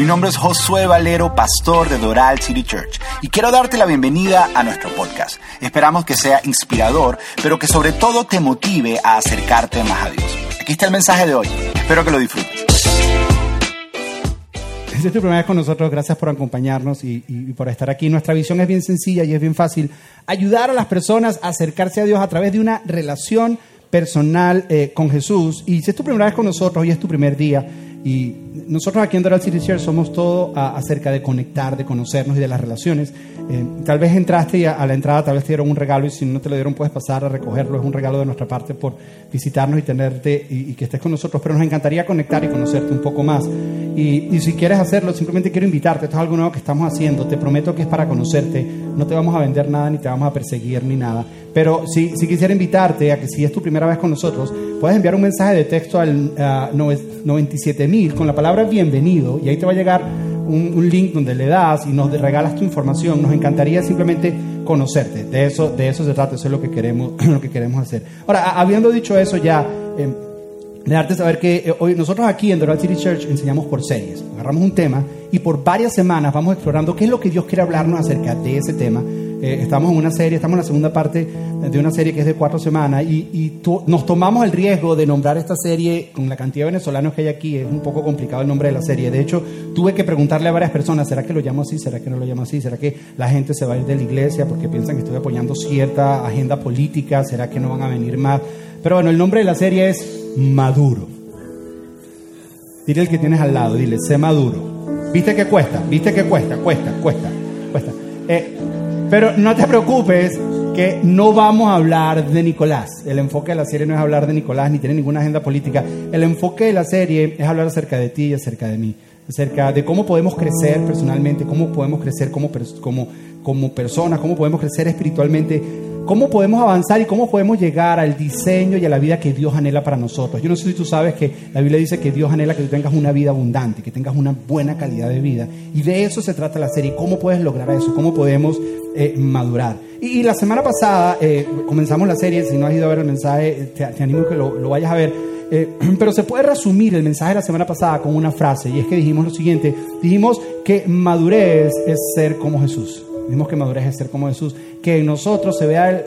Mi nombre es Josué Valero, pastor de Doral City Church, y quiero darte la bienvenida a nuestro podcast. Esperamos que sea inspirador, pero que sobre todo te motive a acercarte más a Dios. Aquí está el mensaje de hoy. Espero que lo disfrutes. Si es tu primera vez con nosotros, gracias por acompañarnos y, y, por estar aquí. Nuestra visión es bien sencilla y es bien fácil. Ayudar a las personas a acercarse a Dios a través de una relación personal eh, con Jesús. Y si es tu primera vez con nosotros, hoy es tu primer día, y nosotros aquí en Doral City Church somos todo acerca de conectar, de conocernos y de las relaciones. Eh, tal vez entraste y a, la entrada tal vez te dieron un regalo y si no te lo dieron puedes pasar a recogerlo. Es un regalo de nuestra parte por visitarnos y tenerte y, que estés con nosotros. Pero nos encantaría conectar y conocerte un poco más. Y, y, si quieres hacerlo, simplemente quiero invitarte. Esto es algo nuevo que estamos haciendo. Te prometo que es para conocerte. No te vamos a vender nada ni te vamos a perseguir ni nada. Pero si, si quisiera invitarte a que si es tu primera vez con nosotros, puedes enviar un mensaje de texto al uh, 97.000 con la palabra bienvenido y ahí te va a llegar un, un, link donde le das y nos regalas tu información. Nos encantaría simplemente conocerte. De eso, de eso se trata, eso es lo que queremos, lo que queremos hacer. Ahora, habiendo dicho eso ya... Eh, dejarte saber que eh, hoy nosotros aquí en Doral City Church enseñamos por series. Agarramos un tema y por varias semanas vamos explorando qué es lo que Dios quiere hablarnos acerca de ese tema. Eh, estamos en una serie, estamos en la segunda parte de una serie que es de cuatro semanas y, nos tomamos el riesgo de nombrar esta serie con la cantidad de venezolanos que hay aquí. Es un poco complicado el nombre de la serie. De hecho, tuve que preguntarle a varias personas, ¿será que lo llamo así? ¿Será que no lo llamo así? ¿Será que la gente se va a ir de la iglesia porque piensan que estoy apoyando cierta agenda política? ¿Será que no van a venir más? Pero bueno, el nombre de la serie es Maduro. Dile el que tienes al lado, dile, sé maduro. ¿Viste que cuesta? ¿Viste que cuesta? Cuesta, cuesta, cuesta. Eh, pero no te preocupes que no vamos a hablar de Nicolás. El enfoque de la serie no es hablar de Nicolás ni tiene ninguna agenda política. El enfoque de la serie es hablar acerca de ti y acerca de mí. Acerca de cómo podemos crecer personalmente, cómo podemos crecer como, como, como personas, cómo podemos crecer espiritualmente cómo podemos avanzar y cómo podemos llegar al diseño y a la vida que Dios anhela para nosotros. Yo no sé si tú sabes que la Biblia dice que Dios anhela que tú tengas una vida abundante, que tengas una buena calidad de vida. Y de eso se trata la serie. ¿Cómo puedes lograr eso? ¿Cómo podemos eh, madurar? Y, la semana pasada eh, comenzamos la serie. Si no has ido a ver el mensaje, te, animo a que lo, vayas a ver. Eh, pero se puede resumir el mensaje de la semana pasada con una frase. Y es que dijimos lo siguiente. Dijimos que madurez es ser como Jesús. Dijimos que madurez es ser como Jesús que en nosotros se vea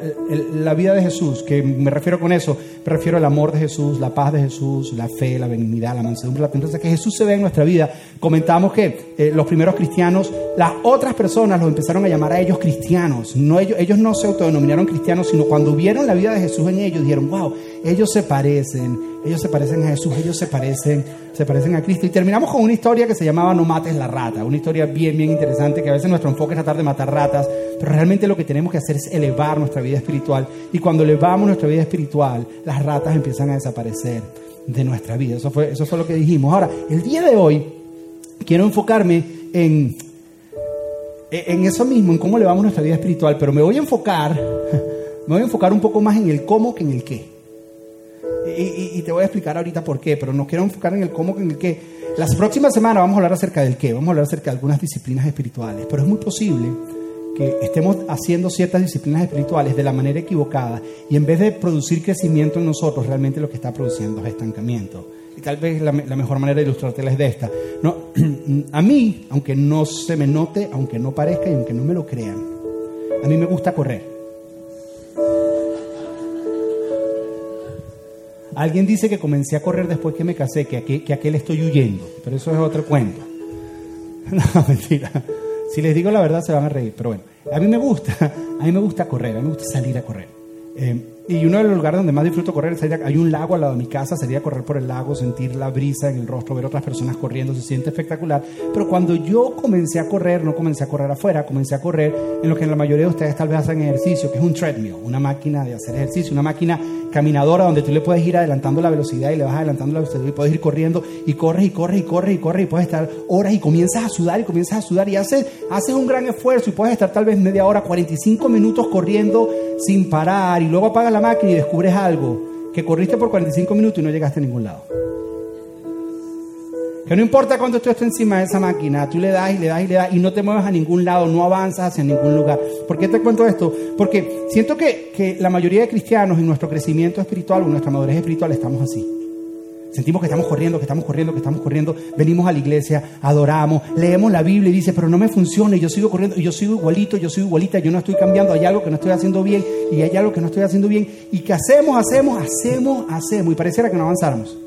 la vida de Jesús, que me refiero con eso, me refiero al amor de Jesús, la paz de Jesús, la fe, la benignidad, la mansedumbre, la templanza, que Jesús se vea en nuestra vida. Comentamos que eh, los primeros cristianos, las otras personas los empezaron a llamar a ellos cristianos. No, ellos, ellos no se autodenominaron cristianos, sino cuando vieron la vida de Jesús en ellos, dijeron, wow, ellos se parecen, ellos se parecen a Jesús, ellos se parecen, se parecen a Cristo. Y terminamos con una historia que se llamaba No mates la rata, una historia bien, bien interesante, que a veces nuestro enfoque es tratar de matar ratas, pero realmente lo que tenemos que hacer es elevar nuestra vida espiritual. Y cuando elevamos nuestra vida espiritual, las ratas empiezan a desaparecer de nuestra vida. Eso fue, eso fue lo que dijimos. Ahora, el día de hoy quiero enfocarme en, en eso mismo, en cómo elevamos nuestra vida espiritual, pero me voy a enfocar, me voy a enfocar un poco más en el cómo que en el qué. Y, y, te voy a explicar ahorita por qué, pero no quiero enfocar en el cómo en el qué. Las próximas semanas vamos a hablar acerca del qué, vamos a hablar acerca de algunas disciplinas espirituales, pero es muy posible que estemos haciendo ciertas disciplinas espirituales de la manera equivocada y en vez de producir crecimiento en nosotros, realmente lo que está produciendo es estancamiento. Y tal vez la, mejor manera de ilustrártela es de esta. No, a mí, aunque no se me note, aunque no parezca y aunque no me lo crean, a mí me gusta correr. Alguien dice que comencé a correr después que me casé, que, aquel, que aquel estoy huyendo, pero eso es otro cuento. No, mentira. Si les digo la verdad se van a reír, pero bueno, a mí me gusta, a mí me gusta correr, a mí me gusta salir a correr. Eh, y uno de los lugares donde más disfruto correr sería, hay un lago al lado de mi casa, sería correr por el lago, sentir la brisa en el rostro, ver otras personas corriendo, se siente espectacular. Pero cuando yo comencé a correr, no comencé a correr afuera, comencé a correr en lo que la mayoría de ustedes tal vez hacen ejercicio, que es un treadmill, una máquina de hacer ejercicio, una máquina caminadora donde tú le puedes ir adelantando la velocidad y le vas adelantando la velocidad y puedes ir corriendo y corres y corres y corres y corres y puedes estar horas y comienzas a sudar y comienzas a sudar y haces, haces un gran esfuerzo y puedes estar tal vez media hora, 45 minutos corriendo sin parar y luego apagas la máquina y descubres algo, que corriste por 45 minutos y no llegaste a ningún lado. Que no importa cuánto tú estés encima de esa máquina, tú le das y le das y le das y no te mueves a ningún lado, no avanzas hacia ningún lugar. ¿Por qué te cuento esto? Porque siento que, que la mayoría de cristianos en nuestro crecimiento espiritual o en nuestra madurez espiritual estamos así. Sentimos que estamos corriendo, que estamos corriendo, que estamos corriendo. Venimos a la iglesia, adoramos, leemos la Biblia y dice, pero no me funciona y yo sigo corriendo y yo sigo igualito, yo sigo igualita, yo no estoy cambiando, hay algo que no estoy haciendo bien y hay algo que no estoy haciendo bien. ¿Y qué hacemos, hacemos, hacemos, hacemos? Y pareciera que no avanzáramos.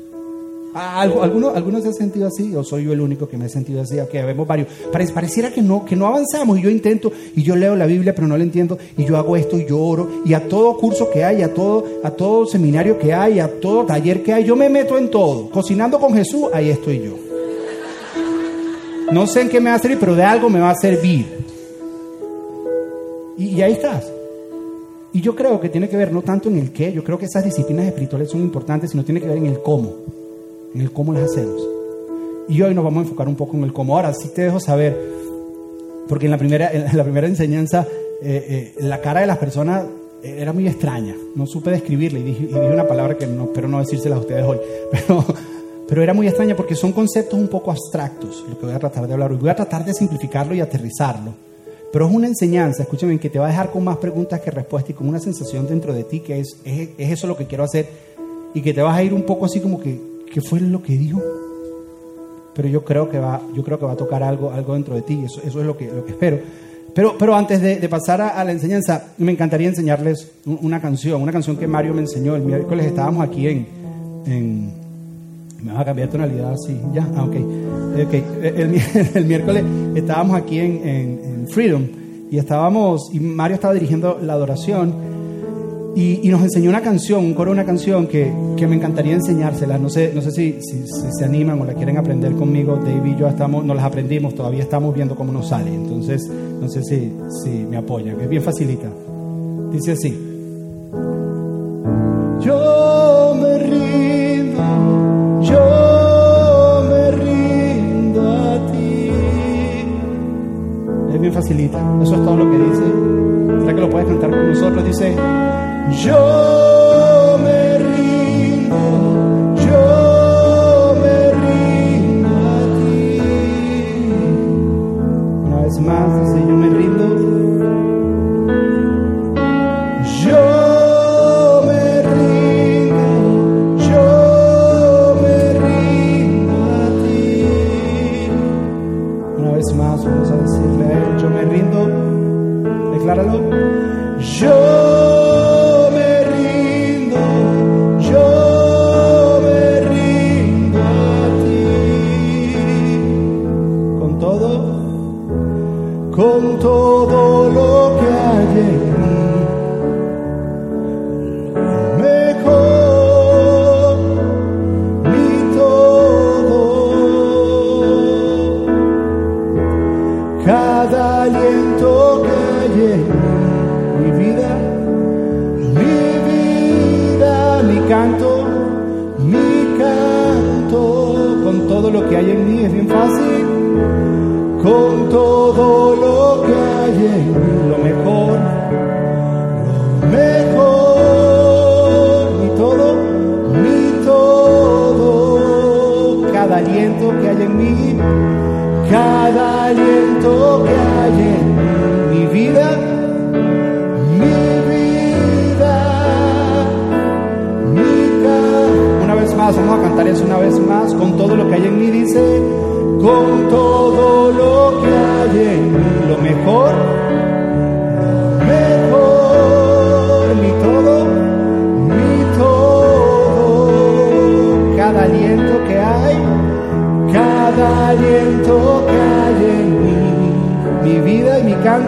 ¿Algunos, ¿Algunos se han sentido así? ¿O soy yo el único que me he sentido así? Que vemos varios. pareciera que no, que no avanzamos y yo intento y yo leo la Biblia pero no la entiendo y yo hago esto y yo oro y a todo curso que hay, a todo, a todo seminario que hay, a todo taller que hay, yo me meto en todo. Cocinando con Jesús, ahí estoy yo. No sé en qué me va a servir, pero de algo me va a servir. Y, y ahí estás. Y yo creo que tiene que ver no tanto en el qué, yo creo que esas disciplinas espirituales son importantes, sino tiene que ver en el cómo en el cómo las hacemos. Y hoy nos vamos a enfocar un poco en el cómo. Ahora sí te dejo saber, porque en la primera, en la primera enseñanza eh, eh, la cara de las personas era muy extraña. No supe describirla y dije, una palabra que no espero no decírsela a ustedes hoy. Pero, pero era muy extraña porque son conceptos un poco abstractos, lo que voy a tratar de hablar hoy. Voy a tratar de simplificarlo y aterrizarlo. Pero es una enseñanza, escúchame, que te va a dejar con más preguntas que respuestas y con una sensación dentro de ti que es, es, es eso lo que quiero hacer y que te vas a ir un poco así como que, ¿qué fue lo que dijo? Pero yo creo que va, yo creo que va a tocar algo, algo dentro de ti, eso, eso es lo que, lo que espero. Pero, pero antes de, pasar a, la enseñanza, me encantaría enseñarles una canción, una canción que Mario me enseñó. El miércoles estábamos aquí en... en me vas a cambiar tonalidad así, ya, ah, ok. okay. El, el, miércoles estábamos aquí en, en, en Freedom y estábamos, y Mario estaba dirigiendo la adoración y, nos enseñó una canción, un coro, una canción que, que me encantaría enseñársela. No sé, no sé si, si, se animan o la quieren aprender conmigo. David y yo estamos, nos las aprendimos, todavía estamos viendo cómo nos sale. Entonces, no sé si, si me apoyan. Es bien facilita. Dice así. Yo me rindo, yo me rindo a ti. Es bien facilita. Eso es todo lo que dice. ¿Será que lo puedes cantar con nosotros? Dice yo me rindo, yo me rindo a ti. Una vez más,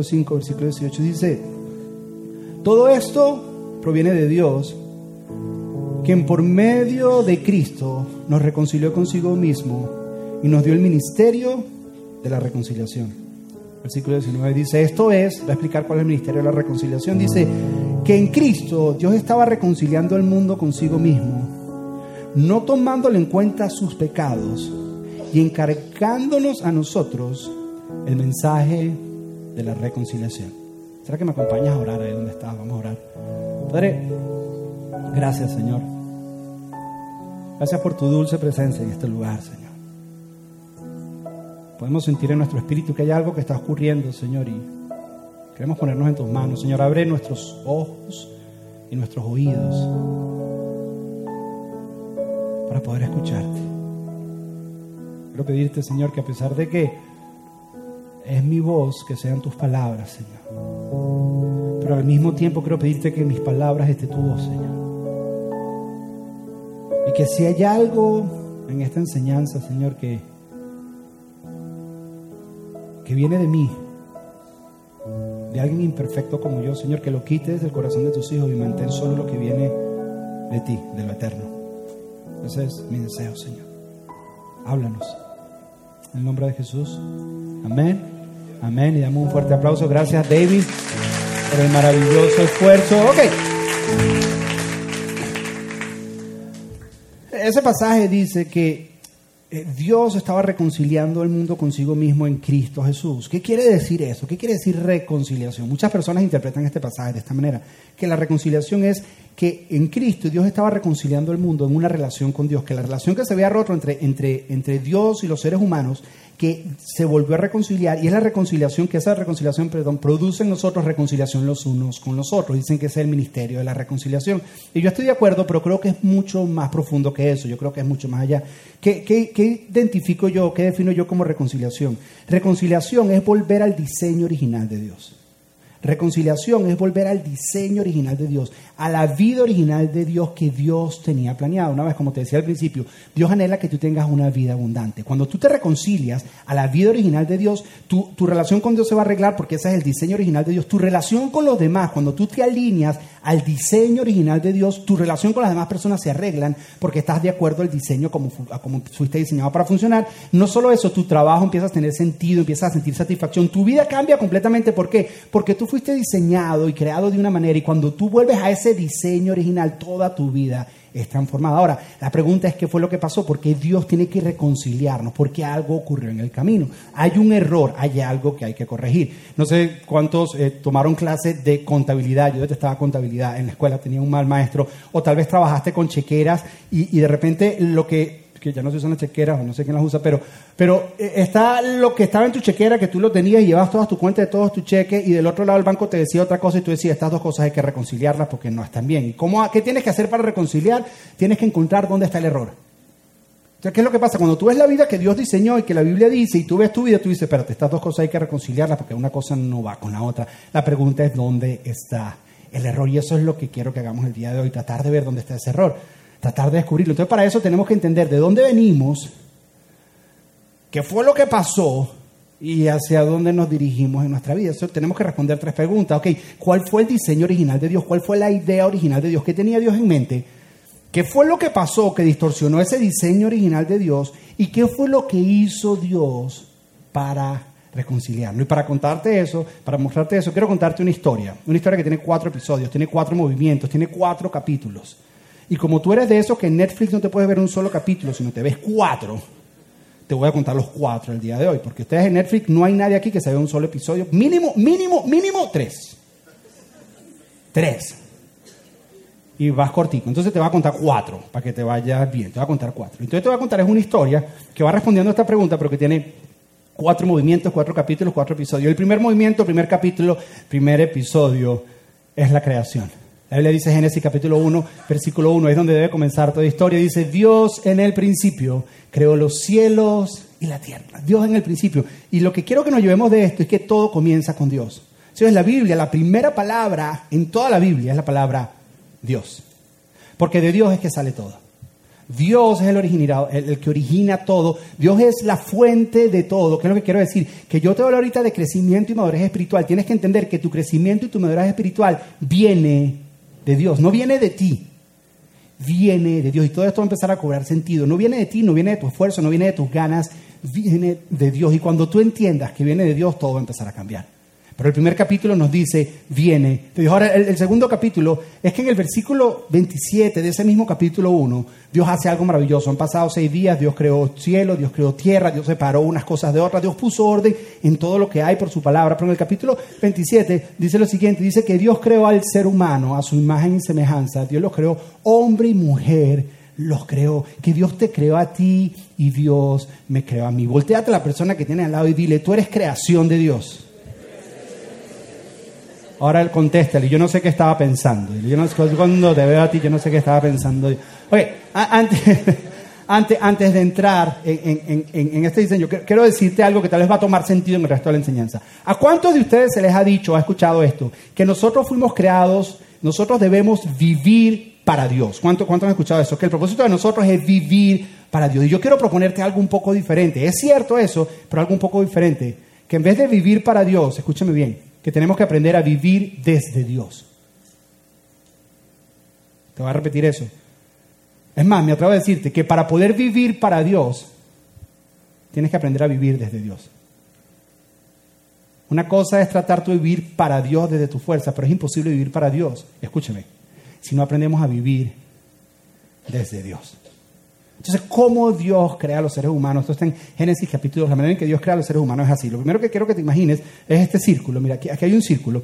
capítulo 5, versículo 18, dice, todo esto proviene de Dios, quien por medio de Cristo nos reconcilió consigo mismo y nos dio el ministerio de la reconciliación. Versículo 19 dice, esto es, va a explicar cuál es el ministerio de la reconciliación, dice que en Cristo Dios estaba reconciliando el mundo consigo mismo, no tomándole en cuenta sus pecados y encargándonos a nosotros el mensaje de la reconciliación. ¿Será que me acompañas a orar ahí donde estás? Vamos a orar. Padre, gracias Señor. Gracias por tu dulce presencia en este lugar, Señor. Podemos sentir en nuestro espíritu que hay algo que está ocurriendo, Señor, y queremos ponernos en tus manos. Señor, abre nuestros ojos y nuestros oídos para poder escucharte. Quiero pedirte, Señor, que a pesar de que es mi voz, que sean tus palabras, Señor. Pero al mismo tiempo quiero pedirte que mis palabras esté tu voz, Señor. Y que si hay algo en esta enseñanza, Señor, que que viene de mí, de alguien imperfecto como yo, Señor, que lo quites del corazón de tus hijos y mantén solo lo que viene de ti, de lo eterno. Ese es mi deseo, Señor. Háblanos. En el nombre de Jesús. Amén. Amén. Y damos un fuerte aplauso. Gracias, David, por el maravilloso esfuerzo. Ok. Ese pasaje dice que Dios estaba reconciliando el mundo consigo mismo en Cristo Jesús. ¿Qué quiere decir eso? ¿Qué quiere decir reconciliación? Muchas personas interpretan este pasaje de esta manera, que la reconciliación es que en Cristo Dios estaba reconciliando el mundo en una relación con Dios, que la relación que se había roto entre, entre, entre Dios y los seres humanos que se volvió a reconciliar y es la reconciliación, que esa reconciliación, perdón, produce en nosotros reconciliación los unos con los otros. Dicen que es el ministerio de la reconciliación. Y yo estoy de acuerdo, pero creo que es mucho más profundo que eso. Yo creo que es mucho más allá. ¿Qué, qué, qué identifico yo, qué defino yo como reconciliación? Reconciliación es volver al diseño original de Dios. Reconciliación es volver al diseño original de Dios, a la vida original de Dios que Dios tenía planeado. Una vez, como te decía al principio, Dios anhela que tú tengas una vida abundante. Cuando tú te reconcilias a la vida original de Dios, tu, tu relación con Dios se va a arreglar porque ese es el diseño original de Dios. Tu relación con los demás, cuando tú te alineas al diseño original de Dios, tu relación con las demás personas se arreglan porque estás de acuerdo al diseño como, como fuiste diseñado para funcionar. No solo eso, tu trabajo empieza a tener sentido, empiezas a sentir satisfacción. Tu vida cambia completamente. ¿Por qué? Porque tú fuiste diseñado y creado de una manera y cuando tú vuelves a ese diseño original, toda tu vida es transformada. Ahora, la pregunta es qué fue lo que pasó, porque Dios tiene que reconciliarnos, porque algo ocurrió en el camino. Hay un error, hay algo que hay que corregir. No sé cuántos eh, tomaron clases de contabilidad, yo detestaba contabilidad, en la escuela tenía un mal maestro, o tal vez trabajaste con chequeras y, y de repente lo que que ya no se usan las chequeras o no sé quién las usa, pero, pero eh, está lo que estaba en tu chequera, que tú lo tenías y llevas todas tus cuentas de todos tus cheques y del otro lado el banco te decía otra cosa y tú decías, estas dos cosas hay que reconciliarlas porque no están bien. ¿Y cómo, qué tienes que hacer para reconciliar? Tienes que encontrar dónde está el error. Entonces, ¿qué es lo que pasa? Cuando tú ves la vida que Dios diseñó y que la Biblia dice y tú ves tu vida, tú dices, espérate, estas dos cosas hay que reconciliarlas porque una cosa no va con la otra. La pregunta es, ¿dónde está el error? Y eso es lo que quiero que hagamos el día de hoy, tratar de ver dónde está ese error tratar de descubrirlo. Entonces para eso tenemos que entender de dónde venimos, qué fue lo que pasó y hacia dónde nos dirigimos en nuestra vida. Eso tenemos que responder tres preguntas. Ok, ¿cuál fue el diseño original de Dios? ¿Cuál fue la idea original de Dios? ¿Qué tenía Dios en mente? ¿Qué fue lo que pasó que distorsionó ese diseño original de Dios? ¿Y qué fue lo que hizo Dios para reconciliarlo? Y para contarte eso, para mostrarte eso, quiero contarte una historia. Una historia que tiene cuatro episodios, tiene cuatro movimientos, tiene cuatro capítulos. Y como tú eres de esos que en Netflix no te puedes ver un solo capítulo, sino te ves cuatro, te voy a contar los cuatro el día de hoy. Porque ustedes en Netflix no hay nadie aquí que se vea un solo episodio. Mínimo, mínimo, mínimo tres. Tres. Y vas cortico. Entonces te voy a contar cuatro para que te vayas bien. Te voy a contar cuatro. Entonces te voy a contar es una historia que va respondiendo a esta pregunta, pero que tiene cuatro movimientos, cuatro capítulos, cuatro episodios. El primer movimiento, primer capítulo, primer episodio es la creación. La Biblia dice Génesis capítulo 1, versículo 1, es donde debe comenzar toda historia. Dice, Dios en el principio creó los cielos y la tierra. Dios en el principio. Y lo que quiero que nos llevemos de esto es que todo comienza con Dios. Si es la Biblia, la primera palabra en toda la Biblia es la palabra Dios. Porque de Dios es que sale todo. Dios es el, originado, el, que origina todo. Dios es la fuente de todo. ¿Qué es lo que quiero decir? Que yo te hablo ahorita de crecimiento y madurez espiritual. Tienes que entender que tu crecimiento y tu madurez espiritual viene de Dios, no viene de ti. Viene de Dios. Y todo esto va a empezar a cobrar sentido. No viene de ti, no viene de tu esfuerzo, no viene de tus ganas, viene de Dios. Y cuando tú entiendas que viene de Dios, todo va a empezar a cambiar. Pero el primer capítulo nos dice, viene. Ahora, el, el, segundo capítulo es que en el versículo 27 de ese mismo capítulo 1, Dios hace algo maravilloso. Han pasado seis días, Dios creó cielo, Dios creó tierra, Dios separó unas cosas de otras, Dios puso orden en todo lo que hay por su palabra. Pero en el capítulo 27 dice lo siguiente, dice que Dios creó al ser humano a su imagen y semejanza. Dios los creó hombre y mujer los creó, que Dios te creó a ti y Dios me creó a mí. Volteate a la persona que tiene al lado y dile, tú eres creación de Dios. Ahora él contesta, yo no sé qué estaba pensando. Yo no, cuando te veo a ti, yo no sé qué estaba pensando. Oye, antes, antes, antes de entrar en, en, en, en, este diseño, quiero decirte algo que tal vez va a tomar sentido en el resto de la enseñanza. ¿A cuántos de ustedes se les ha dicho, ha escuchado esto? Que nosotros fuimos creados, nosotros debemos vivir para Dios. ¿Cuántos, ¿Cuántos han escuchado eso? Que el propósito de nosotros es vivir para Dios. Y yo quiero proponerte algo un poco diferente. Es cierto eso, pero algo un poco diferente. Que en vez de vivir para Dios, escúchame bien, que tenemos que aprender a vivir desde Dios. Te voy a repetir eso. Es más, me atrevo a decirte que para poder vivir para Dios, tienes que aprender a vivir desde Dios. Una cosa es tratar de vivir para Dios desde tu fuerza, pero es imposible vivir para Dios. Escúcheme, si no aprendemos a vivir desde Dios. Entonces, ¿cómo Dios crea a los seres humanos? Esto está en Génesis capítulo 2. La manera en que Dios crea a los seres humanos es así. Lo primero que quiero que te imagines es este círculo. Mira, aquí, aquí hay un círculo.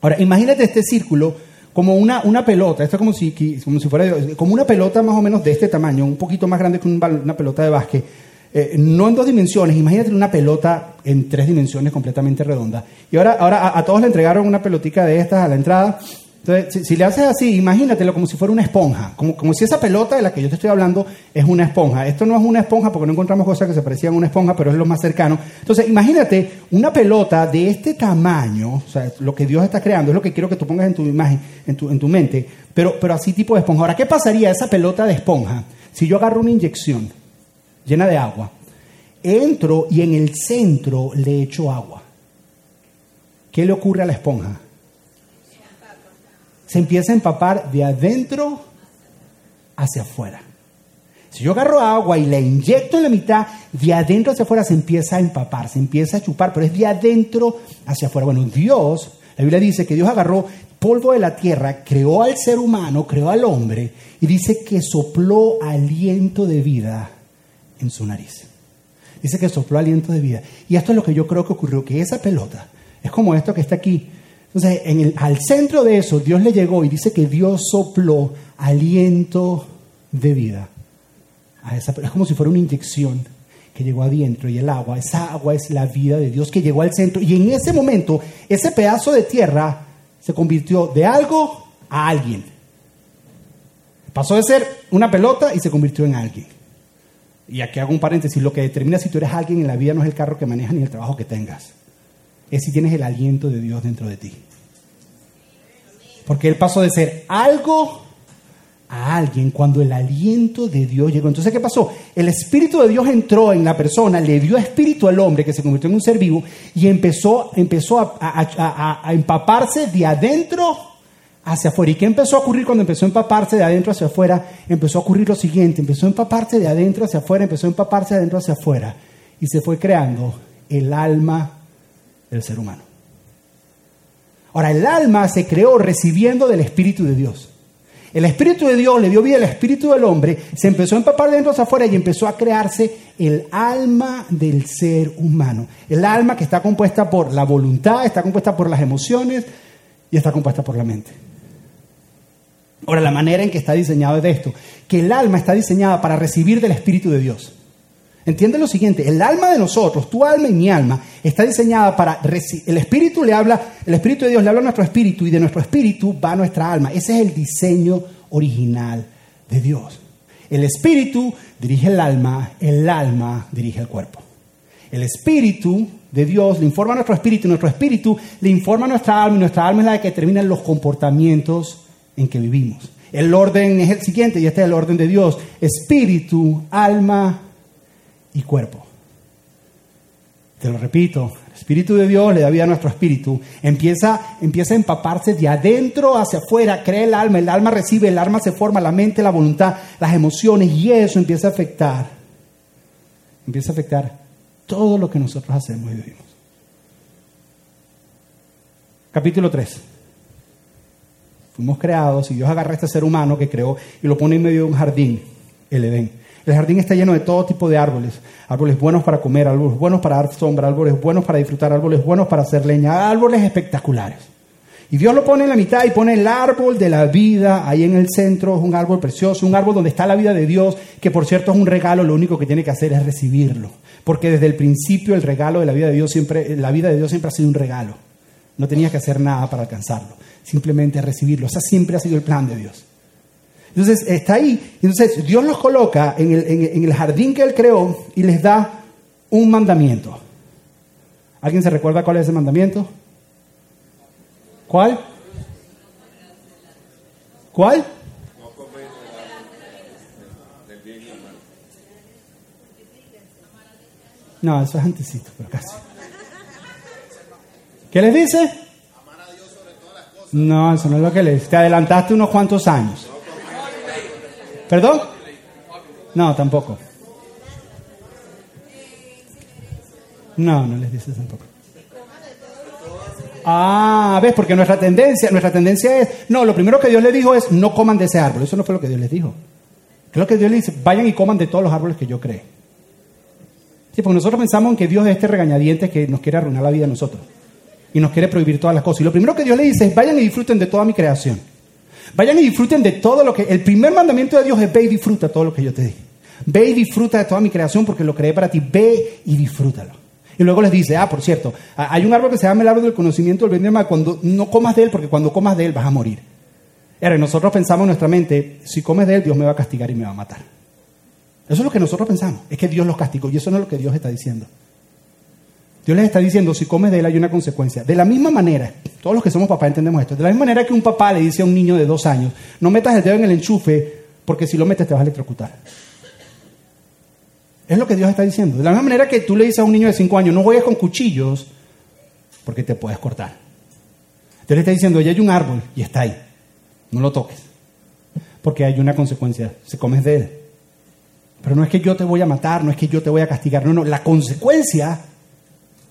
Ahora, imagínate este círculo como una, una pelota. Esto es como si, como si fuera como una pelota más o menos de este tamaño, un poquito más grande que una pelota de básquet. Eh, no en dos dimensiones, imagínate una pelota en tres dimensiones completamente redonda. Y ahora, ahora a, todos le entregaron una pelotica de estas a la entrada entonces, si, le haces así, imagínatelo como si fuera una esponja, como, como, si esa pelota de la que yo te estoy hablando es una esponja. Esto no es una esponja porque no encontramos cosas que se parecían a una esponja, pero es lo más cercano. Entonces, imagínate una pelota de este tamaño, o sea, lo que Dios está creando, es lo que quiero que tú pongas en tu imagen, en tu, en tu mente, pero, pero así tipo de esponja. Ahora, ¿qué pasaría esa pelota de esponja si yo agarro una inyección llena de agua, entro y en el centro le echo agua? ¿Qué le ocurre a la esponja? Se empieza a empapar de adentro hacia afuera. Si yo agarro agua y la inyecto en la mitad, de adentro hacia afuera se empieza a empapar, se empieza a chupar, pero es de adentro hacia afuera. Bueno, Dios, la Biblia dice que Dios agarró polvo de la tierra, creó al ser humano, creó al hombre, y dice que sopló aliento de vida en su nariz. Dice que sopló aliento de vida. Y esto es lo que yo creo que ocurrió, que esa pelota es como esto que está aquí, entonces, en el, al centro de eso, Dios le llegó y dice que Dios sopló aliento de vida. A esa, es como si fuera una inyección que llegó adentro y el agua, esa agua es la vida de Dios que llegó al centro. Y en ese momento, ese pedazo de tierra se convirtió de algo a alguien. Pasó de ser una pelota y se convirtió en alguien. Y aquí hago un paréntesis, lo que determina si tú eres alguien en la vida no es el carro que manejas ni el trabajo que tengas es si tienes el aliento de Dios dentro de ti. Porque Él pasó de ser algo a alguien cuando el aliento de Dios llegó. Entonces, ¿qué pasó? El Espíritu de Dios entró en la persona, le dio espíritu al hombre que se convirtió en un ser vivo y empezó, empezó a, a, empaparse de adentro hacia afuera. ¿Y qué empezó a ocurrir cuando empezó a empaparse de adentro hacia afuera? Empezó a ocurrir lo siguiente, empezó a empaparse de adentro hacia afuera, empezó a empaparse de adentro hacia afuera y se fue creando el alma del ser humano. Ahora, el alma se creó recibiendo del Espíritu de Dios. El Espíritu de Dios le dio vida al Espíritu del hombre, se empezó a empapar de dentro hacia afuera y empezó a crearse el alma del ser humano. El alma que está compuesta por la voluntad, está compuesta por las emociones y está compuesta por la mente. Ahora, la manera en que está diseñado es de esto, que el alma está diseñada para recibir del Espíritu de Dios. Entiende lo siguiente, el alma de nosotros, tu alma y mi alma, está diseñada para el espíritu le habla, el espíritu de Dios le habla a nuestro espíritu y de nuestro espíritu va nuestra alma. Ese es el diseño original de Dios. El espíritu dirige el alma, el alma dirige el cuerpo. El espíritu de Dios le informa a nuestro espíritu, y nuestro espíritu le informa a nuestra alma y nuestra alma es la que determina los comportamientos en que vivimos. El orden es el siguiente y este es el orden de Dios. Espíritu, alma y cuerpo. Te lo repito, el Espíritu de Dios le da vida a nuestro espíritu. Empieza, empieza a empaparse de adentro hacia afuera, cree el alma, el alma recibe, el alma se forma, la mente, la voluntad, las emociones y eso empieza a afectar. Empieza a afectar todo lo que nosotros hacemos y vivimos. Capítulo 3. Fuimos creados y Dios agarra a este ser humano que creó y lo pone en medio de un jardín, el Edén. El jardín está lleno de todo tipo de árboles. Árboles buenos para comer, árboles buenos para dar sombra, árboles buenos para disfrutar, árboles buenos para hacer leña, árboles espectaculares. Y Dios lo pone en la mitad y pone el árbol de la vida ahí en el centro. Es un árbol precioso, un árbol donde está la vida de Dios, que por cierto es un regalo, lo único que tiene que hacer es recibirlo. Porque desde el principio el regalo de la vida de Dios siempre, la vida de Dios siempre ha sido un regalo. No tenías que hacer nada para alcanzarlo, simplemente recibirlo. O siempre ha sido el plan de Dios. Entonces está ahí. Entonces Dios los coloca en el, en el jardín que Él creó y les da un mandamiento. ¿Alguien se recuerda cuál es ese mandamiento? ¿Cuál? ¿Cuál? No, eso es antecito, pero casi. ¿Qué les dice? No, eso no es lo que les. Te adelantaste unos cuantos años. ¿Perdón? No, tampoco. No, no les dice tampoco. Ah, ves, porque nuestra tendencia, nuestra tendencia es, no, lo primero que Dios le dijo es, no coman de ese árbol. Eso no fue lo que Dios les dijo. Creo que Dios le dice, vayan y coman de todos los árboles que yo creé. Sí, porque nosotros pensamos en que Dios es este regañadiente que nos quiere arruinar la vida a nosotros. Y nos quiere prohibir todas las cosas. Y lo primero que Dios le dice es, vayan y disfruten de toda mi creación. Vayan y disfruten de todo lo que... El primer mandamiento de Dios es, ve y disfruta todo lo que yo te di. Ve y disfruta de toda mi creación porque lo creé para ti. Ve y disfrútalo. Y luego les dice, ah, por cierto, hay un árbol que se llama el árbol del conocimiento del bien y del mal. Cuando no comas de él, porque cuando comas de él vas a morir. Nosotros pensamos en nuestra mente, si comes de él, Dios me va a castigar y me va a matar. Eso es lo que nosotros pensamos, es que Dios los castigó. Y eso no es lo que Dios está diciendo. Dios les está diciendo, si comes de él hay una consecuencia. De la misma manera, todos los que somos papás entendemos esto, de la misma manera que un papá le dice a un niño de dos años, no metas el dedo en el enchufe, porque si lo metes te vas a electrocutar. Es lo que Dios está diciendo. De la misma manera que tú le dices a un niño de 5 años, no juegues con cuchillos porque te puedes cortar. Dios le está diciendo, ya hay un árbol y está ahí. No lo toques. Porque hay una consecuencia. Se comes de él. Pero no es que yo te voy a matar, no es que yo te voy a castigar. No, no. La consecuencia.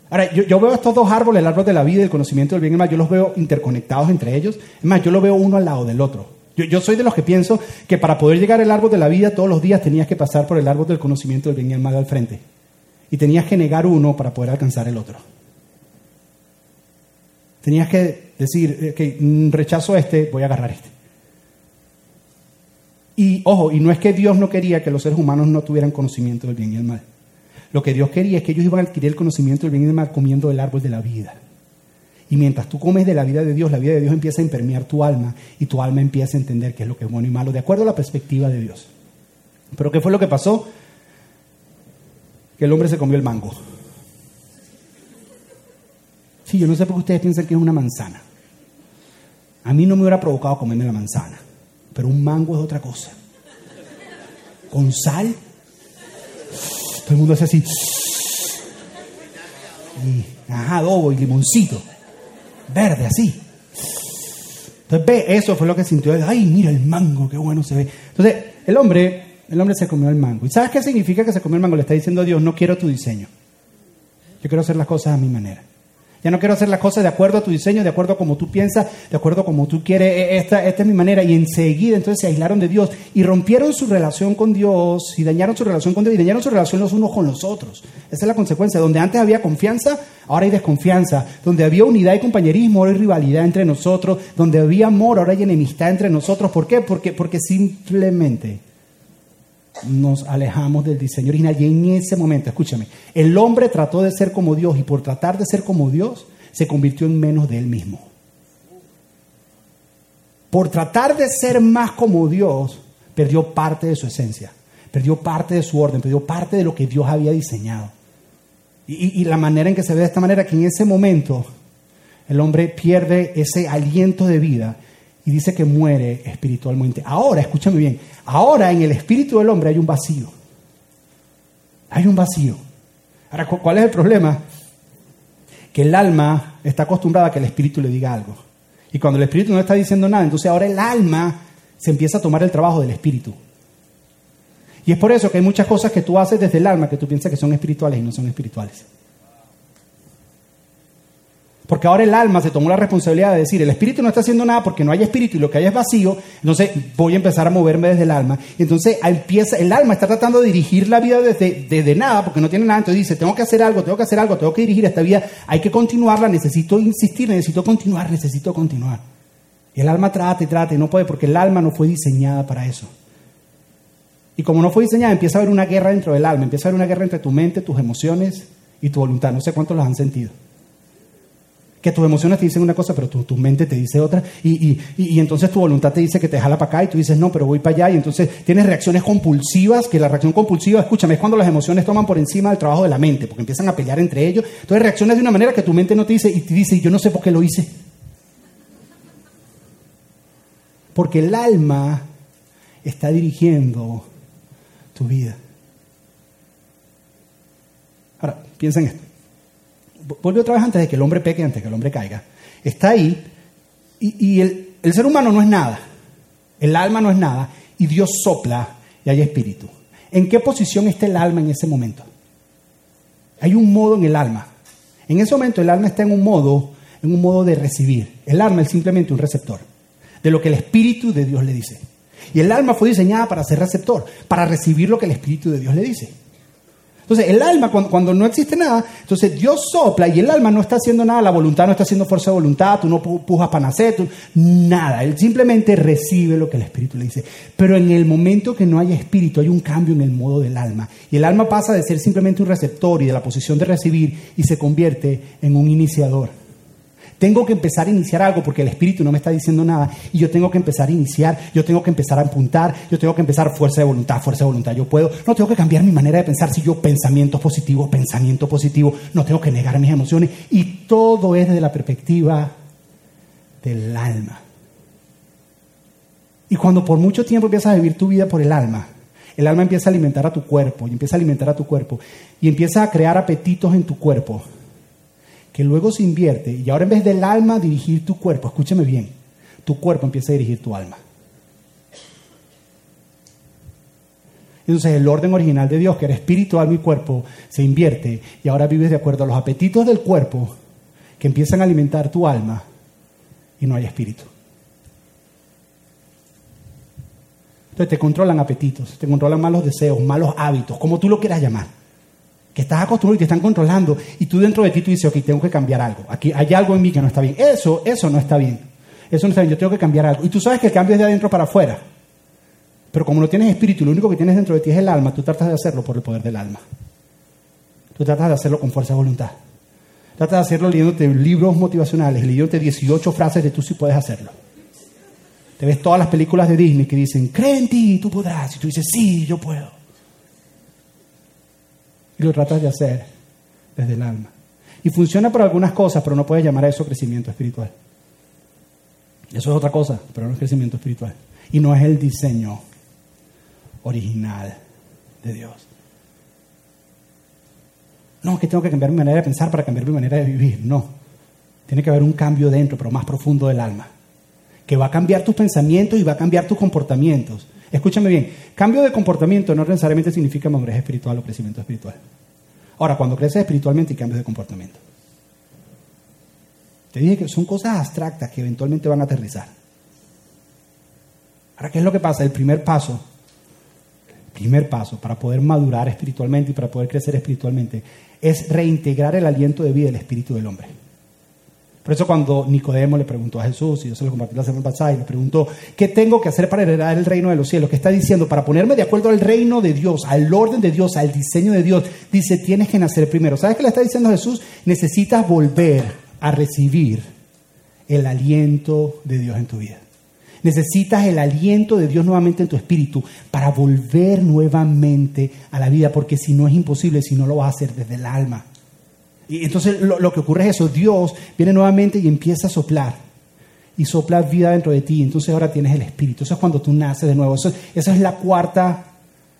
Ahora, yo, veo estos dos árboles, el árbol de la vida y el conocimiento del bien y mal, yo los veo interconectados entre ellos. Es más, yo lo veo uno al lado del otro. Yo, soy de los que pienso que para poder llegar al árbol de la vida todos los días tenías que pasar por el árbol del conocimiento del bien y el mal al frente. Y tenías que negar uno para poder alcanzar el otro. Tenías que decir, que mm, rechazo este, voy a agarrar este. Y ojo, y no es que Dios no quería que los seres humanos no tuvieran conocimiento del bien y el mal. Lo que Dios quería es que ellos iban a adquirir el conocimiento del bien y el mal comiendo el árbol de la vida. Y mientras tú comes de la vida de Dios, la vida de Dios empieza a impermear tu alma y tu alma empieza a entender qué es lo que es bueno y malo, de acuerdo a la perspectiva de Dios. Pero ¿qué fue lo que pasó? Que el hombre se comió el mango. Sí, yo no sé por qué ustedes piensan que es una manzana. A mí no me hubiera provocado comerme la manzana, pero un mango es otra cosa. Con sal, todo el mundo hace así. Y, ajá, adobo y limoncito verde, así. Entonces ve, eso fue lo que sintió. Ay, mira el mango, qué bueno se ve. Entonces, el hombre, el hombre se comió el mango. ¿Y sabes qué significa que se comió el mango? Le está diciendo a Dios, no quiero tu diseño. Yo quiero hacer las cosas a mi manera. Ya no quiero hacer las cosas de acuerdo a tu diseño, de acuerdo a como tú piensas, de acuerdo a como tú quieres. E, esta, es mi manera. Y enseguida entonces se aislaron de Dios y rompieron su relación con Dios y dañaron su relación con Dios y dañaron su relación los unos con los otros. Esa es la consecuencia. Donde antes había confianza, ahora hay desconfianza. Donde había unidad y compañerismo, ahora hay rivalidad entre nosotros. Donde había amor, ahora hay enemistad entre nosotros. ¿Por qué? Porque, porque simplemente nos alejamos del diseño original. Y en ese momento, escúchame, el hombre trató de ser como Dios y por tratar de ser como Dios, se convirtió en menos de él mismo. Por tratar de ser más como Dios, perdió parte de su esencia, perdió parte de su orden, perdió parte de lo que Dios había diseñado. Y, y la manera en que se ve de esta manera, que en ese momento el hombre pierde ese aliento de vida y dice que muere espiritualmente. Ahora, escúchame bien, ahora en el espíritu del hombre hay un vacío. Hay un vacío. Ahora, ¿cuál es el problema? Que el alma está acostumbrada a que el espíritu le diga algo. Y cuando el espíritu no está diciendo nada, entonces ahora el alma se empieza a tomar el trabajo del espíritu. Y es por eso que hay muchas cosas que tú haces desde el alma que tú piensas que son espirituales y no son espirituales. Porque ahora el alma se tomó la responsabilidad de decir, el espíritu no está haciendo nada porque no hay espíritu y lo que hay es vacío, entonces voy a empezar a moverme desde el alma. Entonces el alma está tratando de dirigir la vida desde, desde nada porque no tiene nada, entonces dice, tengo que hacer algo, tengo que hacer algo, tengo que dirigir esta vida, hay que continuarla, necesito insistir, necesito continuar, necesito continuar. Y el alma trata y trata y no puede porque el alma no fue diseñada para eso. Y como no fue diseñada, empieza a haber una guerra dentro del alma, empieza a haber una guerra entre tu mente, tus emociones y tu voluntad. No sé cuántos las han sentido. Que tus emociones te dicen una cosa, pero tu, mente te dice otra. Y, y, entonces tu voluntad te dice que te jala para acá y tú dices, no, pero voy para allá. Y entonces tienes reacciones compulsivas, que la reacción compulsiva, escúchame, es cuando las emociones toman por encima del trabajo de la mente, porque empiezan a pelear entre ellos. Entonces reaccionas de una manera que tu mente no te dice y te dice, yo no sé por qué lo hice. Porque el alma está dirigiendo tu vida. Ahora, piensa en esto. Vuelve otra vez antes de que el hombre peque, antes de que el hombre caiga. Está ahí y, el, el ser humano no es nada. El alma no es nada. Y Dios sopla y hay espíritu. ¿En qué posición está el alma en ese momento? Hay un modo en el alma. En ese momento el alma está en un modo, en un modo de recibir. El alma es simplemente un receptor de lo que el espíritu de Dios le dice. Y el alma fue diseñada para ser receptor, para recibir lo que el Espíritu de Dios le dice. Entonces, el alma, cuando, no existe nada, entonces Dios sopla y el alma no está haciendo nada, la voluntad no está haciendo fuerza de voluntad, tú no pujas para nacer, nada. Él simplemente recibe lo que el Espíritu le dice. Pero en el momento que no hay Espíritu, hay un cambio en el modo del alma. Y el alma pasa de ser simplemente un receptor y de la posición de recibir y se convierte en un iniciador. Tengo que empezar a iniciar algo porque el Espíritu no me está diciendo nada y yo tengo que empezar a iniciar, yo tengo que empezar a apuntar, yo tengo que empezar fuerza de voluntad, fuerza de voluntad. Yo puedo, no tengo que cambiar mi manera de pensar si yo pensamiento positivo, pensamiento positivo, no tengo que negar mis emociones y todo es desde la perspectiva del alma. Y cuando por mucho tiempo empiezas a vivir tu vida por el alma, el alma empieza a alimentar a tu cuerpo y empieza a alimentar a tu cuerpo y empieza a crear apetitos en tu cuerpo que luego se invierte y ahora en vez del alma dirigir tu cuerpo, escúchame bien, tu cuerpo empieza a dirigir tu alma. Entonces el orden original de Dios, que era espíritu, alma y cuerpo, se invierte y ahora vives de acuerdo a los apetitos del cuerpo que empiezan a alimentar tu alma y no hay espíritu. Entonces te controlan apetitos, te controlan malos deseos, malos hábitos, como tú lo quieras llamar que estás acostumbrado y te están controlando, y tú dentro de ti tú dices, ok, tengo que cambiar algo, aquí hay algo en mí que no está bien. Eso, eso no está bien. Eso no está bien, yo tengo que cambiar algo. Y tú sabes que el cambio es de adentro para afuera. Pero como no tienes espíritu, lo único que tienes dentro de ti es el alma, tú tratas de hacerlo por el poder del alma. Tú tratas de hacerlo con fuerza de voluntad. Tratas de hacerlo leyéndote libros motivacionales, leyéndote 18 frases de tú sí puedes hacerlo. Te ves todas las películas de Disney que dicen, cree en ti, tú podrás. Y tú dices, sí, yo puedo. Y lo tratas de hacer desde el alma. Y funciona para algunas cosas, pero no puedes llamar a eso crecimiento espiritual. Eso es otra cosa, pero no es crecimiento espiritual. Y no es el diseño original de Dios. No, es que tengo que cambiar mi manera de pensar para cambiar mi manera de vivir. No. Tiene que haber un cambio dentro, pero más profundo del alma. Que va a cambiar tus pensamientos y va a cambiar tus comportamientos. Escúchame bien, cambio de comportamiento no necesariamente significa madurez espiritual o crecimiento espiritual. Ahora, cuando creces espiritualmente y cambios de comportamiento. Te dije que son cosas abstractas que eventualmente van a aterrizar. Ahora, ¿qué es lo que pasa? El primer paso, el primer paso para poder madurar espiritualmente y para poder crecer espiritualmente es reintegrar el aliento de vida del espíritu del hombre. Por eso cuando Nicodemo le preguntó a Jesús, y yo se lo compartí la semana pasada, y le preguntó, ¿qué tengo que hacer para heredar el reino de los cielos? ¿Qué está diciendo? Para ponerme de acuerdo al reino de Dios, al orden de Dios, al diseño de Dios. Dice, tienes que nacer primero. ¿Sabes qué le está diciendo Jesús? Necesitas volver a recibir el aliento de Dios en tu vida. Necesitas el aliento de Dios nuevamente en tu espíritu para volver nuevamente a la vida, porque si no es imposible, si no lo vas a hacer desde el alma. Y entonces lo, que ocurre es eso, Dios viene nuevamente y empieza a soplar. y sopla vida dentro de ti. Entonces ahora tienes el Espíritu. Eso es cuando tú naces de nuevo. Eso, esa es la cuarta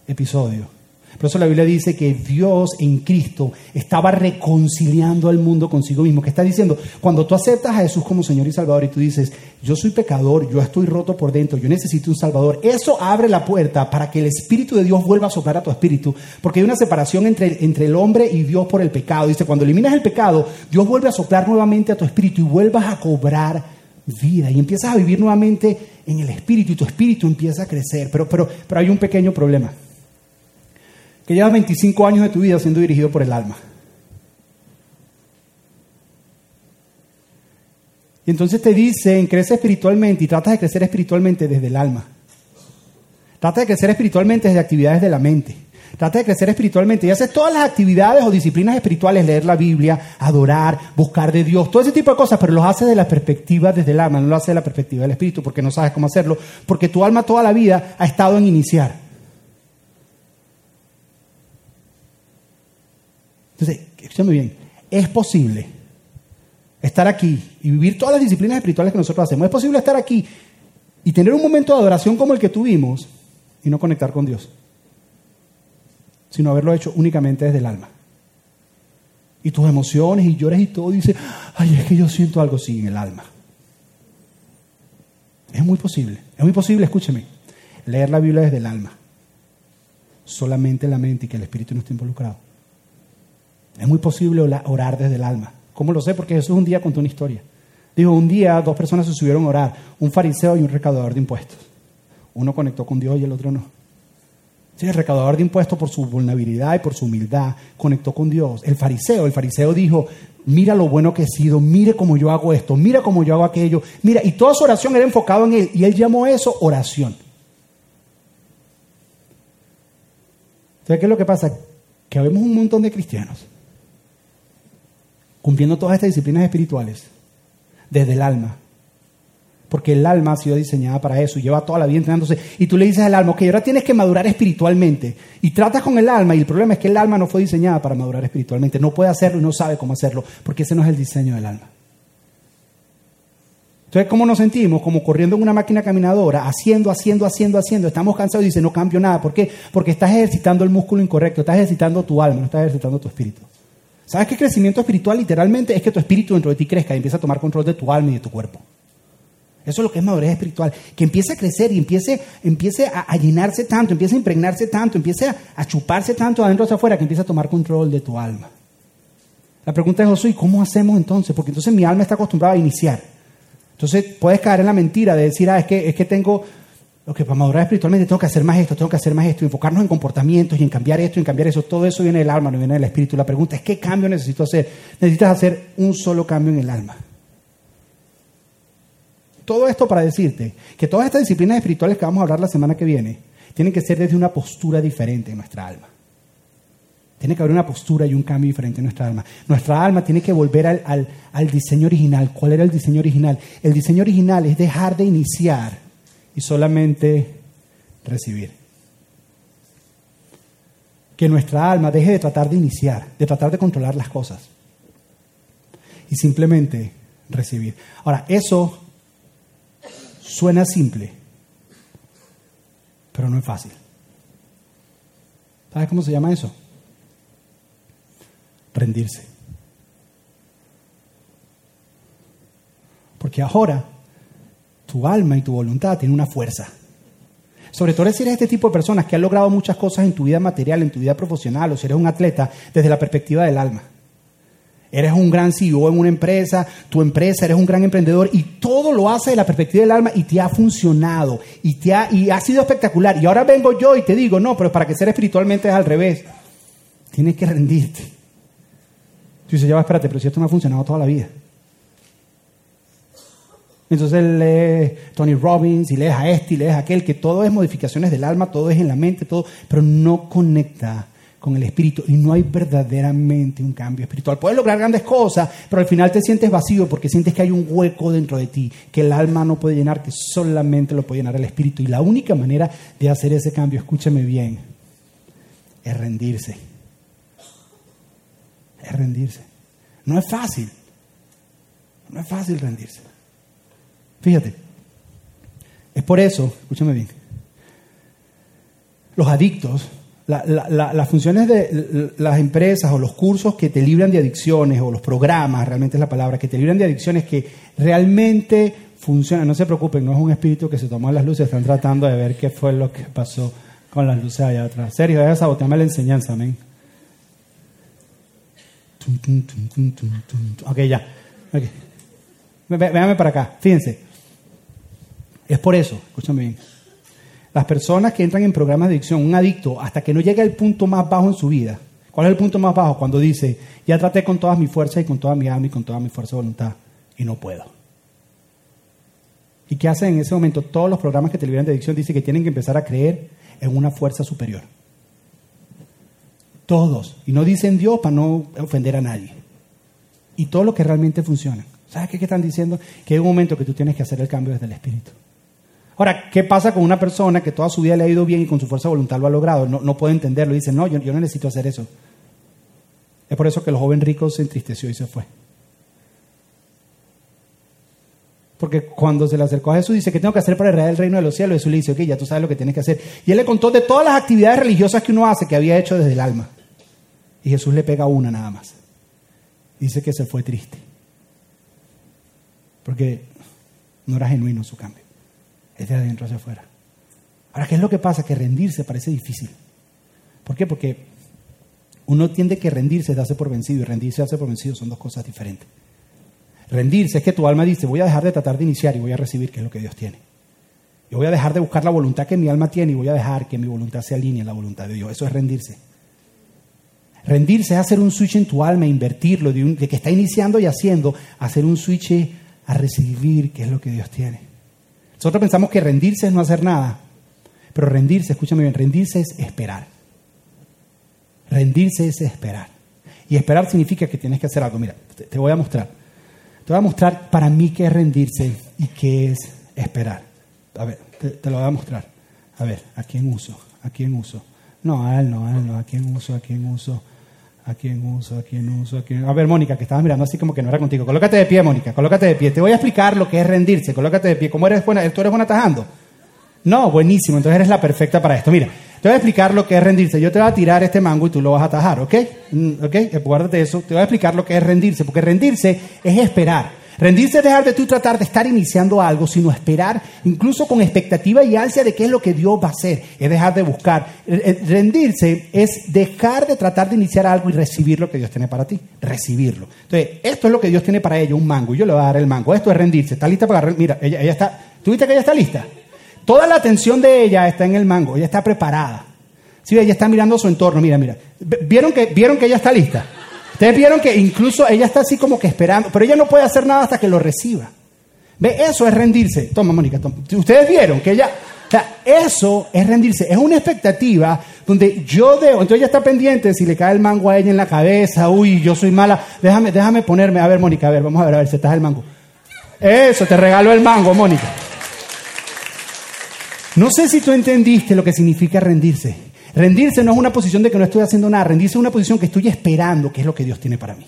episodio. Por eso la Biblia dice que Dios en Cristo estaba reconciliando al mundo consigo mismo. ¿Qué está diciendo? Cuando tú aceptas a Jesús como Señor y Salvador y tú dices, yo soy pecador, yo estoy roto por dentro, yo necesito un Salvador, eso abre la puerta para que el Espíritu de Dios vuelva a soplar a tu espíritu. Porque hay una separación entre, entre el hombre y Dios por el pecado. Dice, cuando eliminas el pecado, Dios vuelve a soplar nuevamente a tu espíritu y vuelvas a cobrar vida y empiezas a vivir nuevamente en el espíritu y tu espíritu empieza a crecer. Pero, pero, pero hay un pequeño problema que llevas 25 años de tu vida siendo dirigido por el alma. Y entonces te dicen, crece espiritualmente y tratas de crecer espiritualmente desde el alma. Trata de crecer espiritualmente desde actividades de la mente. Trata de crecer espiritualmente y haces todas las actividades o disciplinas espirituales, leer la Biblia, adorar, buscar de Dios, todo ese tipo de cosas, pero los haces de la perspectiva desde el alma, no lo haces de la perspectiva del espíritu, porque no sabes cómo hacerlo, porque tu alma toda la vida ha estado en iniciar. Entonces, escúchame bien, es posible estar aquí y vivir todas las disciplinas espirituales que nosotros hacemos. Es posible estar aquí y tener un momento de adoración como el que tuvimos y no conectar con Dios, sino haberlo hecho únicamente desde el alma. Y tus emociones y llores y todo, dice, ay, es que yo siento algo así en el alma. Es muy posible, es muy posible, escúcheme, leer la Biblia desde el alma, solamente la mente y que el espíritu no esté involucrado. Es muy posible orar desde el alma. ¿Cómo lo sé? Porque Jesús un día contó una historia. Dijo, un día dos personas se subieron a orar, un fariseo y un recaudador de impuestos. Uno conectó con Dios y el otro no. Sí, el recaudador de impuestos por su vulnerabilidad y por su humildad conectó con Dios. El fariseo, el fariseo dijo, mira lo bueno que he sido, mire cómo yo hago esto, mira cómo yo hago aquello, mira, y toda su oración era enfocada en él, y él llamó eso oración. ¿Sabes qué es lo que pasa? Que vemos un montón de cristianos cumpliendo todas estas disciplinas espirituales desde el alma. Porque el alma ha sido diseñada para eso y lleva toda la vida entrenándose. Y tú le dices al alma, ok, ahora tienes que madurar espiritualmente. Y tratas con el alma y el problema es que el alma no fue diseñada para madurar espiritualmente. No puede hacerlo y no sabe cómo hacerlo porque ese no es el diseño del alma. Entonces, ¿cómo nos sentimos? Como corriendo en una máquina caminadora, haciendo, haciendo, haciendo, haciendo. Estamos cansados y dice, no cambio nada. ¿Por qué? Porque estás ejercitando el músculo incorrecto, estás ejercitando tu alma, no estás ejercitando tu espíritu. ¿Sabes qué crecimiento espiritual literalmente es que tu espíritu dentro de ti crezca y empiece a tomar control de tu alma y de tu cuerpo? Eso es lo que es madurez espiritual, que empiece a crecer y empiece, empiece a, llenarse tanto, empiece a impregnarse tanto, empiece a, chuparse tanto adentro hacia afuera, que empiece a tomar control de tu alma. La pregunta es, Josué, ¿cómo hacemos entonces? Porque entonces mi alma está acostumbrada a iniciar. Entonces puedes caer en la mentira de decir, ah, es que, es que tengo lo que para madurar espiritualmente tengo que hacer más esto, tengo que hacer más esto, enfocarnos en comportamientos y en cambiar esto en cambiar eso. Todo eso viene del alma, no viene del espíritu. La pregunta es, ¿qué cambio necesito hacer? Necesitas hacer un solo cambio en el alma. Todo esto para decirte que todas estas disciplinas espirituales que vamos a hablar la semana que viene tienen que ser desde una postura diferente en nuestra alma. Tiene que haber una postura y un cambio diferente en nuestra alma. Nuestra alma tiene que volver al, al diseño original. ¿Cuál era el diseño original? El diseño original es dejar de iniciar y solamente recibir. Que nuestra alma deje de tratar de iniciar, de tratar de controlar las cosas y simplemente recibir. Ahora, eso suena simple, pero no es fácil. ¿Sabes cómo se llama eso? Rendirse. Porque ahora tu alma y tu voluntad tienen una fuerza. Sobre todo si eres este tipo de personas que han logrado muchas cosas en tu vida material, en tu vida profesional, o si eres un atleta, desde la perspectiva del alma. Eres un gran CEO en una empresa, tu empresa, eres un gran emprendedor y todo lo hace de la perspectiva del alma y te ha funcionado y, te ha, y ha sido espectacular. Y ahora vengo yo y te digo, no, pero para que ser espiritualmente es al revés. Tienes que rendirte. Tú dices, ya va, espérate, pero si esto me ha funcionado toda la vida. Entonces lee Tony Robbins y lees a este y lees a aquel, que todo es modificaciones del alma, todo es en la mente, todo, pero no conecta con el espíritu y no hay verdaderamente un cambio espiritual. Puedes lograr grandes cosas, pero al final te sientes vacío porque sientes que hay un hueco dentro de ti que el alma no puede llenar, que solamente lo puede llenar el espíritu. Y la única manera de hacer ese cambio, escúchame bien, es rendirse. Es rendirse. No es fácil. No es fácil rendirse. Fíjate, es por eso, escúchame bien, los adictos, las funciones de las empresas o los cursos que te libran de adicciones o los programas, realmente es la palabra, que te libran de adicciones que realmente funcionan. No se preocupen, no es un espíritu que se tomó las luces, están tratando de ver qué fue lo que pasó con las luces allá atrás. Sergio, a sabotearme la enseñanza, amén. Ok, ya. Okay. Para acá, fíjense. Es por eso, escúchame bien. Las personas que entran en programas de adicción, un adicto, hasta que no llega al punto más bajo en su vida. ¿Cuál es el punto más bajo? Cuando dice, ya traté con todas mis fuerzas y con toda mi alma y con toda mi fuerza de voluntad y no puedo. ¿Y qué hacen en ese momento? Todos los programas que te liberan de adicción dicen que tienen que empezar a creer en una fuerza superior. Todos. Y no dicen Dios para no ofender a nadie. Y todo lo que realmente funciona. ¿Sabes qué, qué están diciendo? Que hay un momento que tú tienes que hacer el cambio desde el Espíritu. Ahora, ¿qué pasa con una persona que toda su vida le ha ido bien y con su fuerza de voluntad lo ha logrado? No, puede entenderlo. Dice, no, yo, no necesito hacer eso. Es por eso que el joven rico se entristeció y se fue. Porque cuando se le acercó a Jesús, dice, ¿qué tengo que hacer para heredar el reino de los cielos? Jesús le dice, ok, ya tú sabes lo que tienes que hacer. Y él le contó de todas las actividades religiosas que uno hace, que había hecho desde el alma. Y Jesús le pega una nada más. Dice que se fue triste. Porque no era genuino su cambio es de adentro hacia afuera. Ahora, ¿qué es lo que pasa? Que rendirse parece difícil. ¿Por qué? Porque uno tiende que rendirse darse por vencido y rendirse darse por vencido son dos cosas diferentes. Rendirse es que tu alma dice, voy a dejar de tratar de iniciar y voy a recibir qué es lo que Dios tiene. Yo voy a dejar de buscar la voluntad que mi alma tiene y voy a dejar que mi voluntad se alinee a la voluntad de Dios. Eso es rendirse. Rendirse es hacer un switch en tu alma, invertirlo, de, de que está iniciando y haciendo, hacer un switch a recibir qué es lo que Dios tiene. Nosotros pensamos que rendirse es no hacer nada, pero rendirse, escúchame bien, rendirse es esperar. Rendirse es esperar. Y esperar significa que tienes que hacer algo. Mira, te, voy a mostrar. Te voy a mostrar para mí qué es rendirse y qué es esperar. A ver, te, lo voy a mostrar. A ver, ¿a quién uso? ¿A quién uso? No, a él no, a él no. ¿A quién uso? ¿A quién uso? ¿A quién uso? ¿A quién uso? ¿A quién? A ver, Mónica, que estabas mirando así como que no era contigo. Colócate de pie, Mónica, colócate de pie. Te voy a explicar lo que es rendirse. Colócate de pie. ¿Cómo eres buena? ¿Tú eres buena tajando? No, buenísimo. Entonces eres la perfecta para esto. Mira, te voy a explicar lo que es rendirse. Yo te voy a tirar este mango y tú lo vas a atajar, ¿ok? Mm, ¿Ok? Guárdate eso. Te voy a explicar lo que es rendirse. Porque rendirse es esperar. Rendirse es dejar de tú tratar de estar iniciando algo, sino esperar, incluso con expectativa y ansia de qué es lo que Dios va a hacer. Es dejar de buscar. Rendirse es dejar de tratar de iniciar algo y recibir lo que Dios tiene para ti. Recibirlo. Entonces, esto es lo que Dios tiene para ella, un mango. Y yo le voy a dar el mango. Esto es rendirse. ¿Está lista para agarrar? Mira, ella, ella está. ¿Tú viste que ella está lista? Toda la atención de ella está en el mango. Ella está preparada. Sí, ella está mirando su entorno. Mira, mira. ¿Vieron que, ¿vieron que ella está lista? Ustedes vieron que incluso ella está así como que esperando, pero ella no puede hacer nada hasta que lo reciba. ¿Ve? Eso es rendirse. Toma, Mónica, toma. Ustedes vieron que ella, o sea, eso es rendirse. Es una expectativa donde yo debo, entonces ella está pendiente si le cae el mango a ella en la cabeza, uy, yo soy mala, déjame, déjame ponerme, a ver, Mónica, a ver, vamos a ver, a ver si estás el mango. Eso, te regalo el mango, Mónica. No sé si tú entendiste lo que significa rendirse. Rendirse no es una posición de que no estoy haciendo nada, rendirse es una posición que estoy esperando qué es lo que Dios tiene para mí.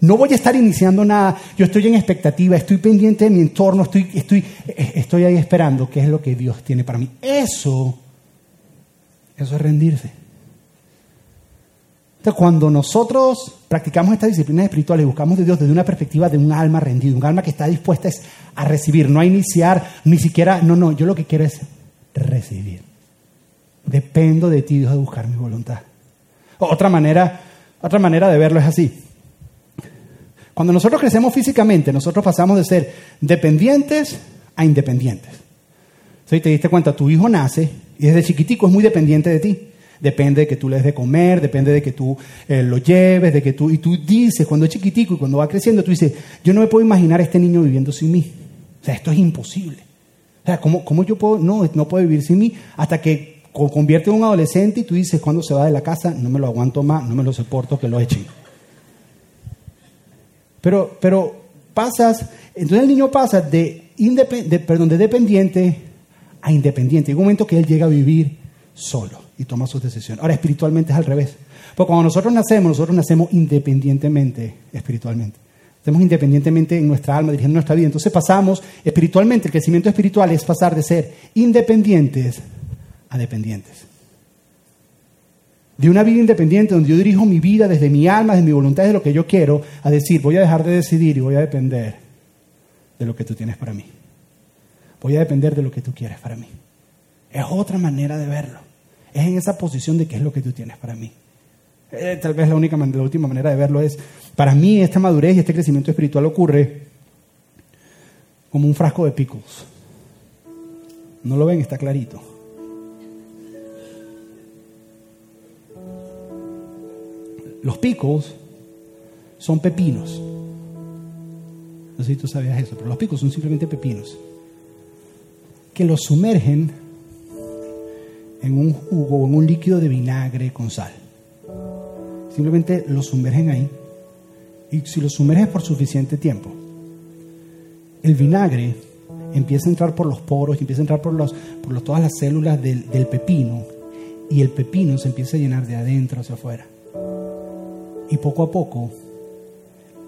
No voy a estar iniciando nada, yo estoy en expectativa, estoy pendiente de mi entorno, estoy, estoy, estoy ahí esperando qué es lo que Dios tiene para mí. Eso, eso es rendirse. Entonces, cuando nosotros practicamos estas disciplinas espirituales y buscamos de Dios desde una perspectiva de un alma rendida, un alma que está dispuesta a recibir, no a iniciar, ni siquiera, no, no, yo lo que quiero es recibir. Dependo de ti, Dios, de buscar mi voluntad. Otra manera, otra manera de verlo es así. Cuando nosotros crecemos físicamente, nosotros pasamos de ser dependientes a independientes. Si te diste cuenta, tu hijo nace y desde chiquitico es muy dependiente de ti. Depende de que tú le des de comer, depende de que tú eh, lo lleves, de que tú... Y tú dices, cuando es chiquitico y cuando va creciendo, tú dices, yo no me puedo imaginar a este niño viviendo sin mí. O sea, esto es imposible. O sea, ¿cómo, cómo yo puedo...? No, no puede vivir sin mí hasta que convierte en un adolescente y tú dices, cuando se va de la casa, no me lo aguanto más, no me lo soporto, que lo echen. Pero, pero pasas, entonces el niño pasa de, perdón, de dependiente a independiente. Hay un momento que él llega a vivir solo y toma sus decisiones. Ahora, espiritualmente es al revés. Porque cuando nosotros nacemos, nosotros nacemos independientemente espiritualmente. Estemos independientemente en nuestra alma, dirigiendo nuestra vida. Entonces pasamos espiritualmente, el crecimiento espiritual es pasar de ser independientes a dependientes. De una vida independiente donde yo dirijo mi vida desde mi alma, desde mi voluntad, de lo que yo quiero, a decir, voy a dejar de decidir y voy a depender de lo que tú tienes para mí. Voy a depender de lo que tú quieres para mí. Es otra manera de verlo. Es en esa posición de qué es lo que tú tienes para mí. Eh, tal vez la, única, la última manera de verlo es, para mí esta madurez y este crecimiento espiritual ocurre como un frasco de pickles. ¿No lo ven? Está clarito. Los picos son pepinos. No sé si tú sabías eso, pero los picos son simplemente pepinos que los sumergen en un jugo o en un líquido de vinagre con sal. Simplemente los sumergen ahí. Y si los sumerges por suficiente tiempo, el vinagre empieza a entrar por los poros, empieza a entrar por, por todas las células del pepino y el pepino se empieza a llenar de adentro hacia afuera. Y poco a poco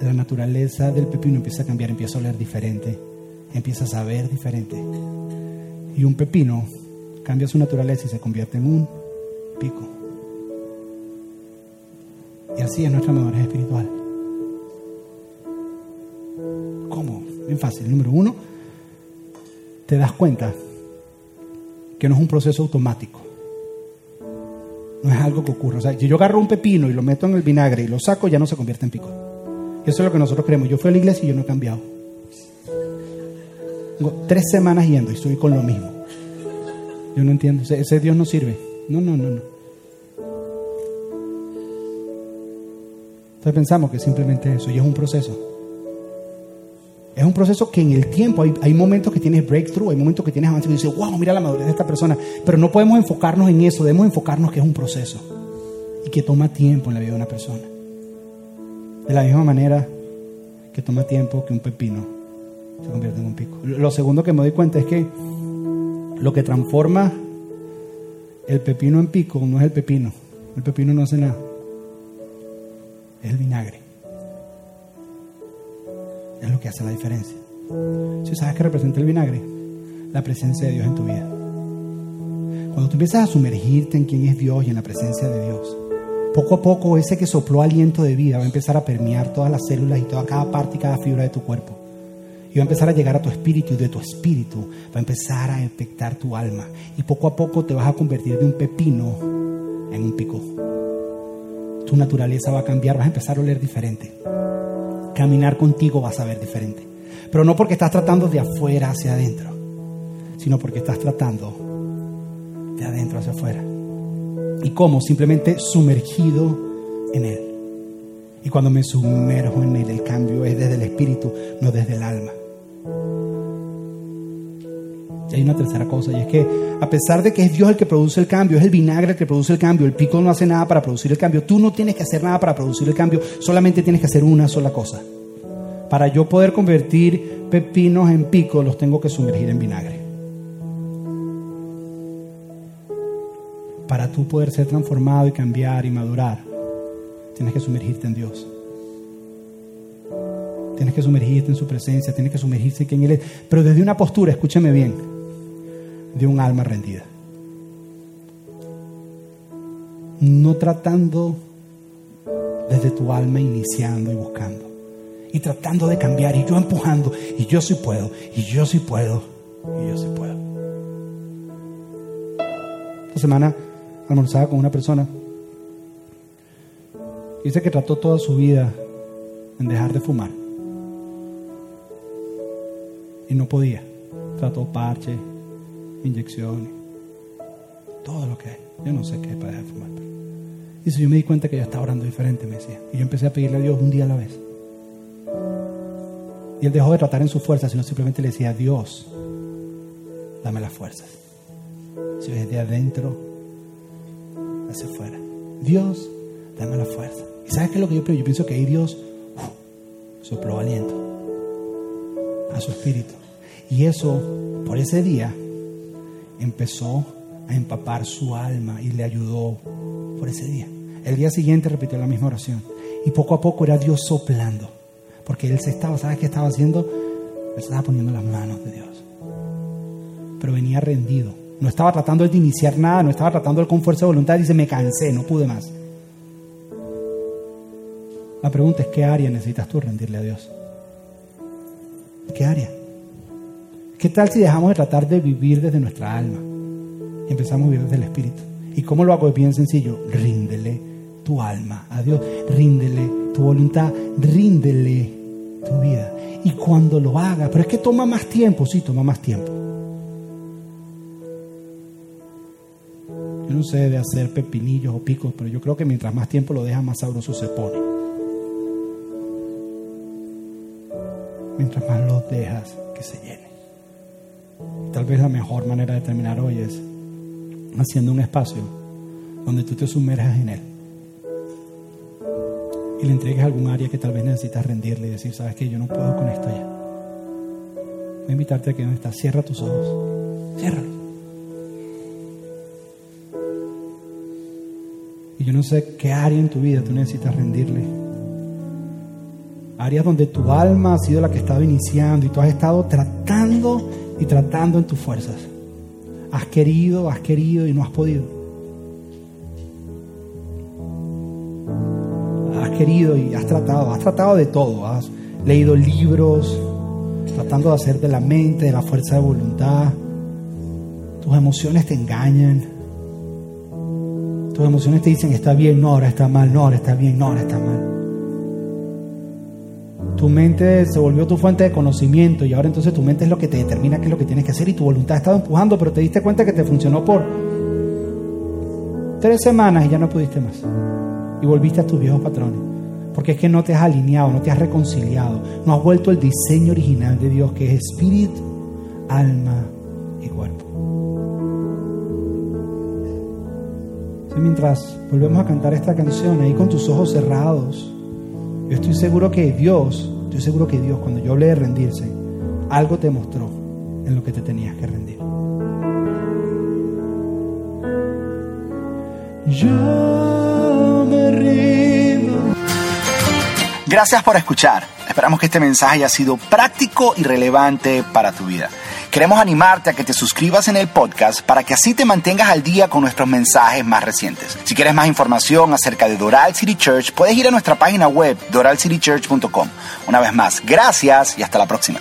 la naturaleza del pepino empieza a cambiar, empieza a oler diferente, empieza a saber diferente. Y un pepino cambia su naturaleza y se convierte en un pico. Y así es nuestra madurez espiritual. ¿Cómo? Bien fácil. Número uno, te das cuenta que no es un proceso automático. No es algo que ocurre. O sea, si yo agarro un pepino y lo meto en el vinagre y lo saco, ya no se convierte en pico. Eso es lo que nosotros creemos. Yo fui a la iglesia y yo no he cambiado. Tengo tres semanas yendo y estoy con lo mismo. Yo no entiendo. Ese, Dios no sirve. No, no, no, no. Entonces pensamos que simplemente eso y es un proceso. Es un proceso que en el tiempo hay, hay, momentos que tienes breakthrough, hay momentos que tienes avance y dices, wow, mira la madurez de esta persona. Pero no podemos enfocarnos en eso, debemos enfocarnos que es un proceso y que toma tiempo en la vida de una persona. De la misma manera que toma tiempo que un pepino se convierte en un pico. Lo segundo que me doy cuenta es que lo que transforma el pepino en pico no es el pepino. El pepino no hace nada. Es el vinagre es lo que hace la diferencia. Si sabes qué representa el vinagre, la presencia de Dios en tu vida. Cuando tú empiezas a sumergirte en quién es Dios y en la presencia de Dios, poco a poco ese que sopló aliento de vida va a empezar a permear todas las células y toda cada parte y cada fibra de tu cuerpo. Y va a empezar a llegar a tu espíritu y de tu espíritu va a empezar a infectar tu alma. Y poco a poco te vas a convertir de un pepino en un pico. Tu naturaleza va a cambiar, vas a empezar a oler diferente caminar contigo vas a ver diferente. Pero no porque estás tratando de afuera hacia adentro, sino porque estás tratando de adentro hacia afuera. ¿Y cómo? Simplemente sumergido en Él. Y cuando me sumerjo en Él, el cambio es desde el espíritu, no desde el alma. Y hay una tercera cosa, y es que a pesar de que es Dios el que produce el cambio, es el vinagre el que produce el cambio, el pico no hace nada para producir el cambio, tú no tienes que hacer nada para producir el cambio, solamente tienes que hacer una sola cosa. Para yo poder convertir pepinos en pico, los tengo que sumergir en vinagre. Para tú poder ser transformado y cambiar y madurar, tienes que sumergirte en Dios. Tienes que sumergirte en su presencia, tienes que sumergirse en Él es. Pero desde una postura, escúchame bien, de un alma rendida. No tratando desde tu alma iniciando y buscando. Y tratando de cambiar y yo empujando. Y yo sí puedo. Y yo sí puedo. Y yo sí puedo. Esta semana almorzaba con una persona. Dice que trató toda su vida en dejar de fumar. Y no podía. Trató parche, inyecciones, todo lo que hay. Yo no sé qué es para dejar de fumar. Pero... Dice, yo me di cuenta que ella estaba orando diferente, me decía. Y yo empecé a pedirle a Dios un día a la vez. Y él dejó de tratar en su fuerza, sino simplemente le decía, Dios, dame las fuerzas. Si ves de adentro hacia afuera. Dios, dame la fuerza. ¿Y sabes qué es lo que yo pienso? Yo pienso que ahí Dios sopló aliento a su espíritu. Y eso, por ese día, empezó a empapar su alma y le ayudó por ese día. El día siguiente repitió la misma oración y poco a poco era Dios soplando Porque él se estaba, ¿sabes qué estaba haciendo? Él estaba poniendo las manos de Dios. Pero venía rendido. No estaba tratando de iniciar nada, no estaba tratando con fuerza de voluntad. Dice, me cansé, no pude más. La pregunta es, ¿qué área necesitas tú rendirle a Dios? ¿Qué área? ¿Qué tal si dejamos de tratar de vivir desde nuestra alma y empezamos a vivir desde el Espíritu? ¿Y cómo lo hago? Es bien sencillo. Ríndele tu alma a Dios. Ríndele tu voluntad. Ríndele tu vida. Y cuando lo haga, pero es que toma más tiempo, sí, toma más tiempo. Yo no sé de hacer pepinillos o picos, pero yo creo que mientras más tiempo lo dejas, más sabroso se pone. Mientras más lo dejas que se llene. Tal vez la mejor manera de terminar hoy es haciendo un espacio donde tú te sumerjas en Él y le entregues algún área que tal vez necesitas rendirle y decir, sabes que yo no puedo con esto ya. Voy a invitarte a que no estás, cierra tus ojos, ciérralos. Y yo no sé qué área en tu vida tú necesitas rendirle. Áreas donde tu alma ha sido la que ha estado iniciando y tú has estado tratando y tratando en tus fuerzas. Has querido, has querido y no has podido. Has querido y has tratado, has tratado de todo. Has leído libros, tratando de hacer de la mente, de la fuerza de voluntad. Tus emociones te engañan. Tus emociones te dicen está bien, no, ahora está mal, no, ahora está bien, no, ahora está mal. Tu mente se volvió tu fuente de conocimiento y ahora entonces tu mente es lo que te determina qué es lo que tienes que hacer y tu voluntad ha estado empujando, pero te diste cuenta que te funcionó por tres semanas y ya no pudiste más. Y volviste a tus viejos patrones. Porque es que no te has alineado, no te has reconciliado, no has vuelto al diseño original de Dios que es espíritu, alma y cuerpo. mientras volvemos a cantar esta canción ahí con tus ojos cerrados, yo estoy seguro que Dios, estoy seguro que Dios, cuando yo hablé de rendirse, algo te mostró en lo que te tenías que rendir. Yo me rindo. Gracias por escuchar. Esperamos que este mensaje haya sido práctico y relevante para tu vida. Queremos animarte a que te suscribas en el podcast para que así te mantengas al día con nuestros mensajes más recientes. Si quieres más información acerca de Doral City Church, puedes ir a nuestra página web doralcitychurch.com. Una vez más, gracias y hasta la próxima.